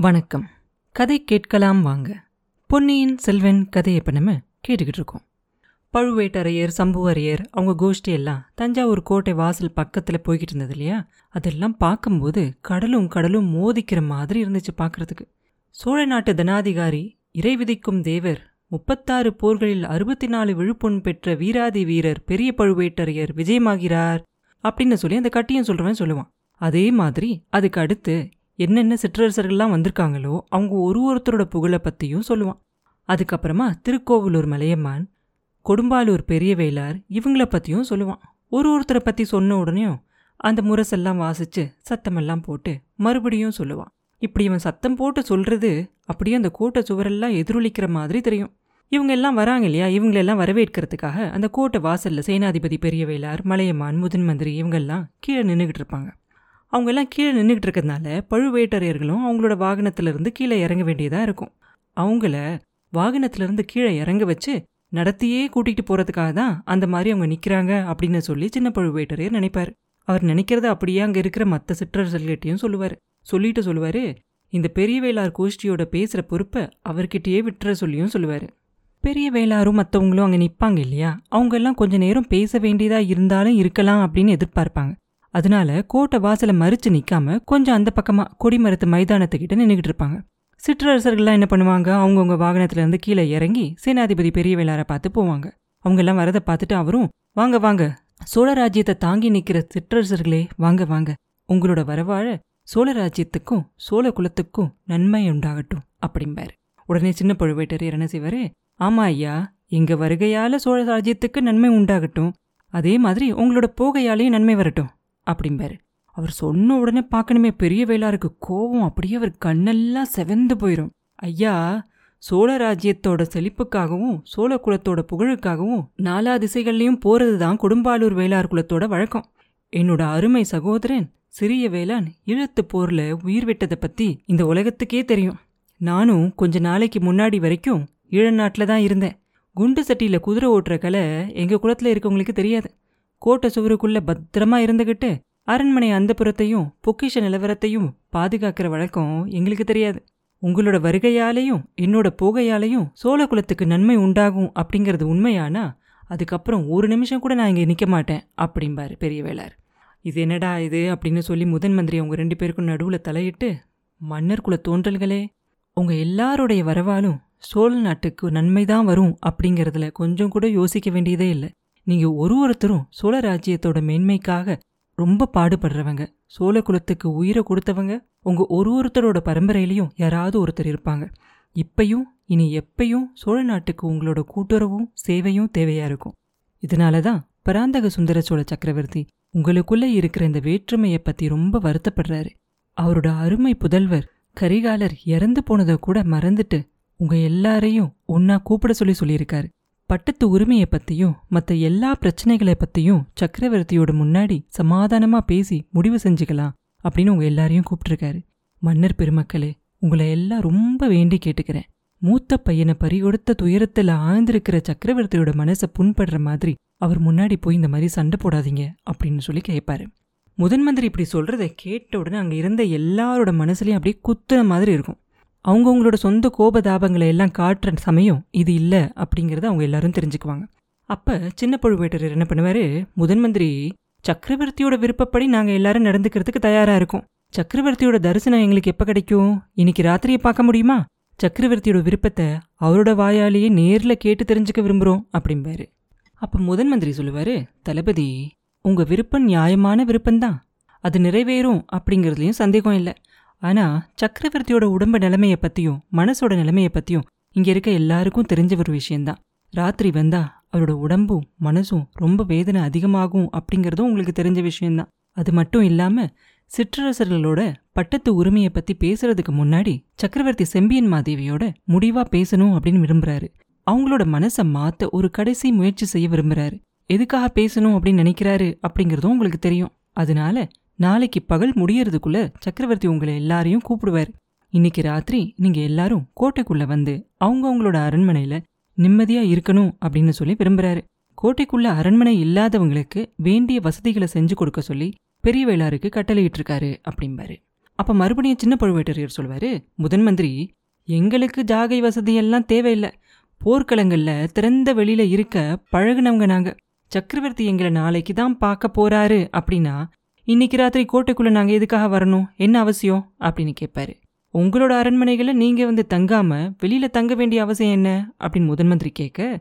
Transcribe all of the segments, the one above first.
வணக்கம். கதை கேட்கலாம் வாங்க. பொன்னியின் செல்வன் கதையை இப்போ நம்ம கேட்டுக்கிட்டு இருக்கோம். பழுவேட்டரையர் சம்புவரையர் அவங்க கோஷ்டி எல்லாம் தஞ்சாவூர் கோட்டை வாசல் பக்கத்தில் போய்கிட்டு இருந்தது இல்லையா? அதெல்லாம் பார்க்கும்போது கடலும் கடலும் மோதிக்கிற மாதிரி இருந்துச்சு பார்க்குறதுக்கு. சோழ நாட்டு தனாதிகாரி இறை விதிக்கும் தேவர் முப்பத்தாறு போர்களில் அறுபத்தி நாலு விழுப்புண் பெற்ற வீராதி வீரர் பெரிய பழுவேட்டரையர் விஜயமாகிறார் அப்படின்னு சொல்லி அந்த கட்டியம் சொல்றவன் சொல்லுவான். அதே மாதிரி அதுக்கு அடுத்து என்னென்ன சிற்றரசர்கள்லாம் வந்திருக்காங்களோ அவங்க ஒரு ஒருத்தரோட புகழை பற்றியும் சொல்லுவான். அதுக்கப்புறமா திருக்கோவிலூர் மலையம்மான் கொடும்பாலூர் பெரிய வேளார் இவங்கள பற்றியும் சொல்லுவான். ஒரு ஒருத்தரை பற்றி சொன்ன உடனேயும் அந்த முரசெல்லாம் வாசித்து சத்தமெல்லாம் போட்டு மறுபடியும் சொல்லுவான். இப்படி இவன் சத்தம் போட்டு சொல்கிறது அப்படியே அந்த கோட்டை சுவரெல்லாம் எதிரொலிக்கிற மாதிரி தெரியும். இவங்க எல்லாம் வராங்க இல்லையா? இவங்களெல்லாம் வரவேற்கிறதுக்காக அந்த கோட்டை வாசலில் சேனாதிபதி பெரிய வேளார் மலையமான் முதன் மந்திரி இவங்கெல்லாம் கீழே நின்றுக்கிட்டு இருப்பாங்க. அவங்க எல்லாம் கீழே நின்றுக்கிட்டு இருக்கிறதுனால பழுவேட்டரையர்களும் அவங்களோட வாகனத்திலிருந்து கீழே இறங்க வேண்டியதாக இருக்கும். அவங்கள வாகனத்திலிருந்து கீழே இறங்க வச்சு நடத்தியே கூட்டிகிட்டு போகிறதுக்காக தான் அந்த மாதிரி அவங்க நிற்கிறாங்க அப்படின்னு சொல்லி சின்ன பழுவேட்டரையர் நினைப்பார். அவர் நினைக்கிறத அப்படியே அங்கே இருக்கிற மற்ற சிற்றரசர்கிட்டையும் சொல்லுவார். சொல்லிட்டு சொல்லுவார் இந்த பெரிய வேளார் கோஷ்டியோட பேசுகிற பொறுப்பை அவர்கிட்டயே விட்டுற சொல்லியும் சொல்லுவார். பெரிய வேளாரும் மற்றவங்களும் அங்கே நிற்பாங்க இல்லையா? அவங்க எல்லாம் கொஞ்ச நேரம் பேச வேண்டியதாக இருந்தாலும் இருக்கலாம் அப்படின்னு எதிர்பார்ப்பாங்க. அதனால கோட்டை வாசலை மறிச்சு நிக்காம கொஞ்சம் அந்த பக்கமா கொடிமரத்து மைதானத்துக்கிட்ட நின்றுக்கிட்டு இருப்பாங்க. சிற்றரசர்கள்லாம் என்ன பண்ணுவாங்க? அவங்கவுங்க வாகனத்துல இருந்து கீழே இறங்கி சேனாதிபதி பெரிய வேளாரை பார்த்து போவாங்க. அவங்க எல்லாம் வரதை பார்த்துட்டு அவரும் வாங்க வாங்க. சோழ ராஜ்யத்தை தாங்கி நிக்கிற சிற்றரசர்களே வாங்க வாங்க. உங்களோட வரவாழ சோழ ராஜ்யத்துக்கும் சோழ குலத்துக்கும் நன்மை உண்டாகட்டும் அப்படிம்பாரு. உடனே சின்ன பழுவேட்டரையர் என்ன செய்வாரு? ஆமா ஐயா எங்க வருகையால சோழ ராஜ்யத்துக்கு நன்மை உண்டாகட்டும். அதே மாதிரி உங்களோட போகையாலேயும் நன்மை வரட்டும். அப்படிம்பாரு. அவர் சொன்ன உடனே பார்க்கணுமே பெரிய வேளாருக்கு கோபம் அப்படியே அவர் கண்ணெல்லாம் செவந்து போயிடும் ஐயா சோழ ராஜ்யத்தோட செழிப்புக்காகவும் சோழ குலத்தோட புகழுக்காகவும் நாலா திசைகள்லையும் போறது தான் கொடும்பாலூர் வேளார் குலத்தோட வழக்கம். என்னோட அருமை சகோதரன் சிறிய வேளான் இழுத்து போர்ல உயிர் விட்டதை பத்தி இந்த உலகத்துக்கே தெரியும். நானும் கொஞ்ச நாளைக்கு முன்னாடி வரைக்கும் ஈழநாட்டில் தான் இருந்தேன். குண்டு சட்டியில் குதிரை ஓட்டுற கலை எங்கள் குளத்தில் இருக்கவங்களுக்கு தெரியாது. கோட்டை சுவருக்குள்ள பத்திரமா இருந்துகிட்டு அரண்மனை அந்தப்புறத்தையும் பொக்கிஷ நிலவரத்தையும் பாதுகாக்கிற வழக்கம் எங்களுக்கு தெரியாது. உங்களோட வருகையாலேயும் என்னோட போகையாலேயும் சோழ குலத்துக்கு நன்மை உண்டாகும் அப்படிங்கிறது உண்மையானா? அதுக்கப்புறம் ஒரு நிமிஷம் கூட நான் இங்கே நிற்க மாட்டேன் அப்படிம்பாரு பெரிய வேளார் இது என்னடா இது அப்படின்னு சொல்லி முதன் மந்திரி அவங்க ரெண்டு பேருக்கும் நடுவில் தலையிட்டு மன்னர் குல தோன்றல்களே உங்கள் எல்லாருடைய வரவாலும் சோழ நாட்டுக்கு நன்மை தான் வரும் அப்படிங்கிறதுல கொஞ்சம் கூட யோசிக்க வேண்டியதே இல்லை. நீங்க ஒரு ஒருத்தரும் சோழ ராஜ்யத்தோட மேன்மைக்காக ரொம்ப பாடுபடுறவங்க. சோழ குலத்துக்கு உயிரை கொடுத்தவங்க உங்க ஒரு ஒருத்தரோட பரம்பரையிலையும் யாராவது ஒருத்தர் இருப்பாங்க. இப்பையும் இனி எப்பையும் சோழ நாட்டுக்கு உங்களோட கூட்டுறவும் சேவையும் தேவையா இருக்கும். இதனால தான் பராந்தக சுந்தர சோழ சக்கரவர்த்தி உங்களுக்குள்ள இருக்கிற இந்த வேற்றுமையை பத்தி ரொம்ப வருத்தப்படுறாரு. அவரோட அருமை புதல்வர் கரிகாலர் இறந்து போனதை கூட மறந்துட்டு உங்க எல்லாரையும் ஒன்னா கூப்பிட சொல்லி சொல்லியிருக்காரு. பட்டத்து உரிமையை பத்தியும் மற்ற எல்லா பிரச்சனைகளை பத்தியும் சக்கரவர்த்தியோட முன்னாடி சமாதானமா பேசி முடிவு செஞ்சுக்கலாம் அப்படின்னு உங்க எல்லாரையும் கூப்பிட்டுருக்காரு. மன்னர் பெருமக்களே உங்களை எல்லாம் ரொம்ப வேண்டி கேட்டுக்கிறேன். மூத்த பையனை பறிகொடுத்த துயரத்துல ஆழ்ந்திருக்கிற சக்கரவர்த்தியோட மனசை புண்படுற மாதிரி அவர் முன்னாடி போய் இந்த மாதிரி சண்டை போடாதீங்க அப்படின்னு சொல்லி கேட்பாரு முதன் மந்திரி இப்படி சொல்றத கேட்ட உடனே அங்க இருந்த எல்லாரோட மனசுலயும் அப்படியே குத்துற மாதிரி இருக்கும். அவங்கவுங்களோட சொந்த கோபதாபங்களை எல்லாம் காட்டுற சமயம் இது இல்லை அப்படிங்கிறத அவங்க எல்லாரும் தெரிஞ்சுக்குவாங்க. அப்ப சின்ன பழுவேட்டரர் என்ன பண்ணுவாரு? முதன் மந்திரி சக்கரவர்த்தியோட விருப்பப்படி நாங்கள் எல்லாரும் நடந்துக்கிறதுக்கு தயாராக இருக்கோம். சக்கரவர்த்தியோட தரிசனம் எங்களுக்கு எப்போ கிடைக்கும்? இன்னைக்கு ராத்திரியை பார்க்க முடியுமா? சக்கரவர்த்தியோட விருப்பத்தை அவரோட வாயாலேயே நேர்ல கேட்டு தெரிஞ்சுக்க விரும்புறோம் அப்படிம்பாரு. அப்ப முதன் மந்திரி சொல்லுவாரு தளபதி உங்க விருப்பம் நியாயமான விருப்பம்தான். அது நிறைவேறும் அப்படிங்கிறதுலையும் சந்தேகம் இல்லை. ஆனா சக்கரவர்த்தியோட உடம்பு நிலைமைய பத்தியும் மனசோட நிலைமைய பத்தியும் இங்க இருக்க எல்லாருக்கும் தெரிஞ்ச ஒரு விஷயம்தான். ராத்திரி வந்தா அவரோட உடம்பும் மனசும் ரொம்ப வேதனை அதிகமாகும் அப்படிங்கறதும் உங்களுக்கு தெரிஞ்ச விஷயம்தான். அது மட்டும் இல்லாம சிற்றரசர்களோட பட்டத்து உரிமையை பத்தி பேசுறதுக்கு முன்னாடி சக்கரவர்த்தி செம்பியன் மாதேவியோட முடிவா பேசணும் அப்படின்னு விரும்புறாரு. அவங்களோட மனசை மாத்த ஒரு கடைசி முயற்சி செய்ய விரும்புறாரு. எதுக்காக பேசணும் அப்படின்னு நினைக்கிறாரு அப்படிங்கிறதும் உங்களுக்கு தெரியும். அதனால நாளைக்கு பகல் முடியறதுக்குள்ள சக்கரவர்த்தி உங்களை எல்லாரையும் கூப்பிடுவார். இன்னைக்கு ராத்திரி நீங்க எல்லாரும் கோட்டைக்குள்ள வந்து அவங்கவுங்களோட அரண்மனையில நிம்மதியா இருக்கணும் அப்படின்னு சொல்லி விரும்புறாரு. கோட்டைக்குள்ள அரண்மனை இல்லாதவங்களுக்கு வேண்டிய வசதிகளை செஞ்சு கொடுக்க சொல்லி பெரிய வேளாருக்கு கட்டளையிட்டு இருக்காரு அப்படிம்பாரு. அப்ப மறுபடியும் சின்ன பழுவேட்டரையர் சொல்வாரு முதன் மந்திரி எங்களுக்கு ஜாகை வசதியெல்லாம் தேவையில்லை. போர்க்களங்கள்ல திறந்த வெளியில இருக்க பழகுனவங்க நாங்க. சக்கரவர்த்தி எங்களை நாளைக்கு தான் பார்க்க போறாரு அப்படின்னா இன்னைக்கு ராத்திரி கோட்டைக்குள்ள நாங்க எதுக்காக வரணும்? என்ன அவசியம்? அப்படின்னு கேட்பாரு உங்களோட அரண்மனைகளை நீங்க வந்து தங்காம வெளியில தங்க வேண்டிய அவசியம் என்ன? அப்படின்னு முதன் மந்திரி கேட்க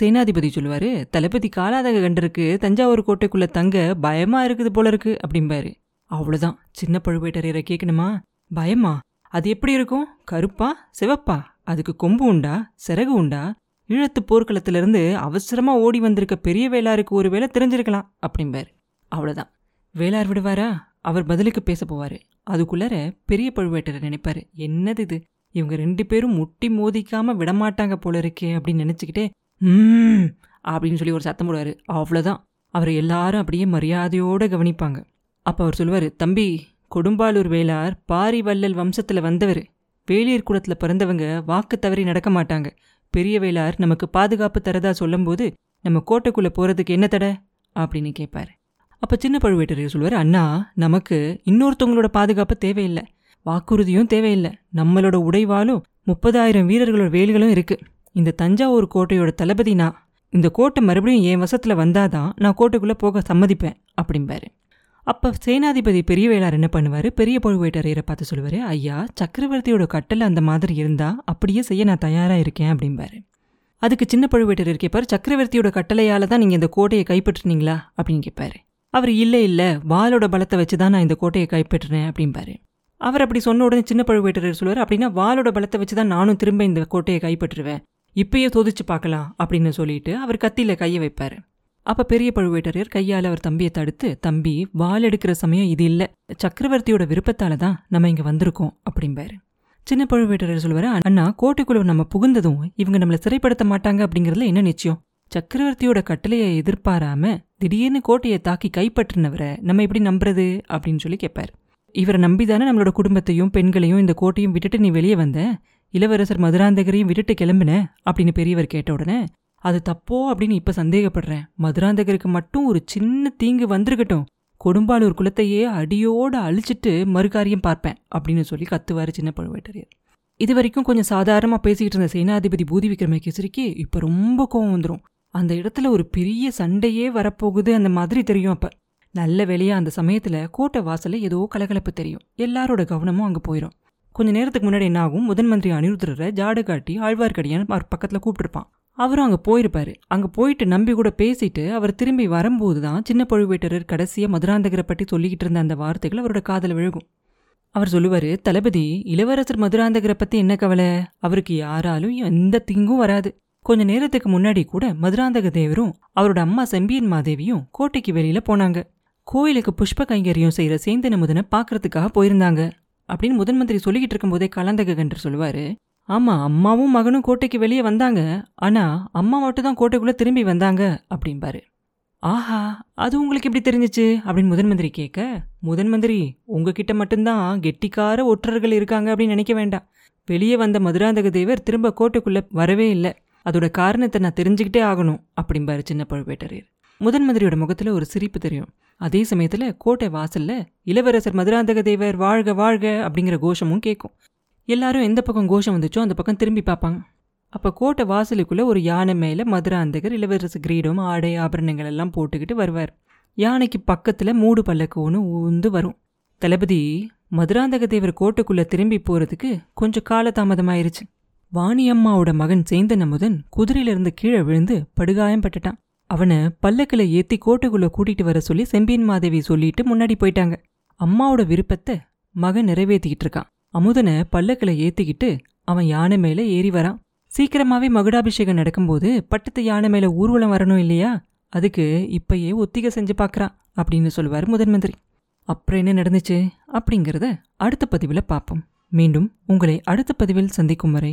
சேனாதிபதி சொல்லுவாரு தளபதி காலாதக கண்டருக்கு தஞ்சாவூர் கோட்டைக்குள்ள தங்க பயமா இருக்குது போல இருக்கு அப்படிம்பாரு. அவ்வளவுதான். சின்ன பழுவேட்டரையரை கேட்கணுமா பயமா? அது எப்படி இருக்கும்? கருப்பா? சிவப்பா? அதுக்கு கொம்பு உண்டா? சிறகு உண்டா? ஈழத்து போர்க்களத்திலிருந்து அவசரமா ஓடி வந்திருக்க பெரிய வேளாருக்கு ஒருவேளை தெரிஞ்சிருக்கலாம் அப்படிம்பாரு. அவ்வளவுதான். வேளார் விடுவாரா? அவர் பதிலுக்கு பேச போவார். அதுக்குள்ளார பெரிய பழுவேட்டரை நினைப்பாரு. என்னது இது? இவங்க ரெண்டு பேரும் முட்டி மோதிக்காம விடமாட்டாங்க போல இருக்கே அப்படின்னு நினச்சிக்கிட்டே ம் அப்படின்னு சொல்லி ஒரு சத்தம் போடுவார். அவ்வளோதான் அவரை எல்லாரும் அப்படியே மரியாதையோடு கவனிப்பாங்க. அப்போ அவர் சொல்லுவார் தம்பி கொடும்பாலூர் வேளார் பாரி வள்ளல் வம்சத்தில் வந்தவர். வேலியர் குளத்தில் பிறந்தவங்க வாக்கு தவறி நடக்க மாட்டாங்க. பெரிய வேளார் நமக்கு பாதுகாப்பு தரதா சொல்லும்போது நம்ம கோட்டைக்குள்ளே போகிறதுக்கு என்ன தடை? அப்படின்னு கேட்பாரு அப்போ சின்ன பழுவேட்டரையர் சொல்லுவார் அண்ணா நமக்கு இன்னொருத்தவங்களோட பாதுகாப்பு தேவையில்லை. வாக்குறுதியும் தேவையில்லை. நம்மளோட உடைவாலும் முப்பதாயிரம் வீரர்களோட வேல்களும் இருக்குது இந்த தஞ்சாவூர் கோட்டையோட தளபதி நான். இந்த கோட்டை மறுபடியும் என் வசத்தில் வந்தாதான் நான் கோட்டைக்குள்ளே போக சம்மதிப்பேன் அப்படிம்பாரு. அப்போ சேனாதிபதி பெரிய வேளார் என்ன பண்ணுவார்? பெரிய பழுவேட்டரையரை பார்த்து சொல்லுவார் ஐயா சக்கரவர்த்தியோட கட்டளை அந்த மாதிரி இருந்தால் அப்படியே செய்ய நான் தயாராக இருக்கேன் அப்படிம்பாரு. அதுக்கு சின்ன பழுவேட்டரையர் கேட்பார் சக்கரவர்த்தியோட கட்டளையால் தான் நீங்கள் இந்த கோட்டையை கைப்பற்றினீங்களா? அப்படின்னு கேட்பாரு அவர் இல்லை இல்லை வாளோட பலத்தை வச்சு தான் நான் இந்த கோட்டையை கைப்பற்றினேன் அப்படிம்பாரு அவர் அப்படி சொன்ன உடனே சின்ன பழுவேட்டரையர் சொல்லுவார் அப்படின்னா வாளோட பலத்தை வச்சு தான் நானும் திரும்ப இந்த கோட்டையை கைப்பற்றுவேன். இப்பயே சோதிச்சு பார்க்கலாம் அப்படின்னு சொல்லிட்டு அவர் கத்தியில் கையை வைப்பார். அப்போ பெரிய பழுவேட்டரையர் கையால் அவர் தம்பியை தடுத்து தம்பி வால் எடுக்கிற சமயம் இது இல்லை. சக்கரவர்த்தியோட விருப்பத்தால் தான் நம்ம இங்கே வந்திருக்கோம் அப்படிம்பாரு சின்ன பழுவேட்டரையர் சொல்லுவார் அண்ணா கோட்டைக்குள்ள நம்ம புகுந்ததும் இவங்க நம்மளை சிறைப்படுத்த மாட்டாங்க அப்படிங்கிறதுல என்ன நிச்சயம்? சக்கரவர்த்தியோட கட்டளையை எதிர்பாராம திடீர்னு கோட்டையை தாக்கி கைப்பற்றினவரை நம்ம எப்படி நம்புறது அப்படின்னு சொல்லி கேட்பார் இவரை நம்பிதானே நம்மளோட குடும்பத்தையும் பெண்களையும் இந்த கோட்டையும் விட்டுட்டு நீ வெளியே வந்த? இளவரசர் மதுராந்தகரையும் விட்டுட்டு கிளம்புன? அப்படின்னு பெரியவர் கேட்ட உடனே அது தப்போ அப்படின்னு இப்ப சந்தேகப்படுறேன். மதுராந்தகருக்கு மட்டும் ஒரு சின்ன தீங்கு வந்திருக்கட்டும். கொடும்பாலூர் குலத்தையே அடியோடு அழிச்சிட்டு மறுகாரியம் பார்ப்பேன் அப்படின்னு சொல்லி கத்துவார் சின்ன பழுவேட்டரையர். இது வரைக்கும் கொஞ்சம் சாதாரணமாக பேசிக்கிட்டு இருந்த சேனாதிபதி பூதி விக்ரமகேசரிக்கு இப்போ ரொம்ப கோவம் வந்துடும் அந்த இடத்துல ஒரு பெரிய சண்டையே வரப்போகுது அந்த மாதிரி தெரியும் அப்போ. நல்ல வெளியாக அந்த சமயத்தில் கோட்டை வாசலில் ஏதோ கலகலப்பு தெரியும். எல்லாரோட கவனமும் அங்கே போயிடும் கொஞ்ச நேரத்துக்கு முன்னாடி என்ன ஆகும்? முதன் மந்திரி அனிருத்தரை ஜாடு காட்டி ஆழ்வார்க்கடியான் அவர் பக்கத்தில் கூப்பிட்டுருப்பான். அவரும் அங்கே போயிருப்பாரு. அங்கே போயிட்டு நம்பி கூட பேசிட்டு அவர் திரும்பி வரும்போது தான் சின்ன பழுவேட்டரர் கடைசியாக மதுராந்தகரை பற்றி சொல்லிக்கிட்டு இருந்த அந்த வார்த்தைகள் அவரோட காதில் விழுகும். அவர் சொல்லுவார் தளபதி இளவரசர் மதுராந்தகரை பற்றி என்ன கவலை? அவருக்கு யாராலும் எந்த தீங்கும் வராது. கொஞ்ச நேரத்துக்கு முன்னாடி கூட மதுராந்தக தேவரும் அவரோட அம்மா செம்பியன் மாதேவியும் கோட்டைக்கு வெளியில போனாங்க. கோயிலுக்கு புஷ்ப கைங்கரியம் செய்யற சேந்தன முதனை பாக்குறதுக்காக போயிருந்தாங்க அப்படின்னு முதன் மந்திரி சொல்லிக்கிட்டு இருக்கும்போதே கலந்தக கண்டர் சொல்லுவாரு. ஆமா அம்மாவும் மகனும் கோட்டைக்கு வெளியே வந்தாங்க. ஆனா அம்மா மட்டும் தான் கோட்டைக்குள்ள திரும்பி வந்தாங்க அப்படிம்பாரு. ஆஹா அது உங்களுக்கு எப்படி தெரிஞ்சிச்சு? அப்படின்னு முதன் மந்திரி கேட்க முதன் மந்திரி உங்ககிட்ட மட்டும்தான் கெட்டிக்கார ஒற்றர்கள் இருக்காங்க அப்படின்னு நினைக்க வேண்டாம். வெளியே வந்த மதுராந்தக தேவர் திரும்ப கோட்டைக்குள்ள வரவே இல்லை. அதோட காரணத்தை நான் தெரிஞ்சுக்கிட்டே ஆகணும் அப்படிம்பாரு சின்ன பழுவேட்டரையர். முதன் மந்திரியோட முகத்தில் ஒரு சிரிப்பு தெரியும். அதே சமயத்தில் கோட்டை வாசலில் இளவரசர் மதுராந்தக தேவர் வாழ்க வாழ்க அப்படிங்கிற கோஷமும் கேட்கும் எல்லாரும் எந்த பக்கம் கோஷம் வந்துச்சோ அந்த பக்கம் திரும்பி பார்ப்பாங்க. அப்போ கோட்டை வாசலுக்குள்ளே ஒரு யானை மேலே மதுராந்தகர் இளவரசர் கிரீடம் ஆடை ஆபரணங்கள் எல்லாம் போட்டுக்கிட்டு வருவார். யானைக்கு பக்கத்தில் மூடு பல்லக்கு ஒன்று ஊந்து வரும். தளபதி மதுராந்தக தேவர் கோட்டைக்குள்ளே திரும்பி போகிறதுக்கு கொஞ்சம் காலதாமதமாயிருச்சு. வாணியம்மாவோட மகன் சேந்தன் அமுதன் குதிரையிலிருந்து கீழே விழுந்து படுகாயம் பட்டுட்டான். அவனை பல்லக்கில் ஏத்தி கோட்டைக்குள்ள கூட்டிட்டு வர சொல்லி செம்பியன் மாதேவி சொல்லிட்டு முன்னாடி போயிட்டாங்க. அம்மாவோட விருப்பத்தை மகன் நிறைவேற்றிக்கிட்டு இருக்கான். அமுதனை பல்லக்கில் ஏத்திக்கிட்டு அவன் யானை மேல ஏறி வரான். சீக்கிரமாவே மகுடாபிஷேகம் நடக்கும்போது பட்டத்து யானை மேல ஊர்வலம் வரணும் இல்லையா? அதுக்கு இப்பயே ஒத்திகை செஞ்சு பார்க்கறான் அப்படின்னு சொல்லுவார் முதன் மந்திரி. அப்புறம் என்ன நடந்துச்சு அப்படிங்கிறத அடுத்த பதிவில் பார்ப்போம். மீண்டும் உங்களை அடுத்த பதிவில் சந்திக்கும் வரை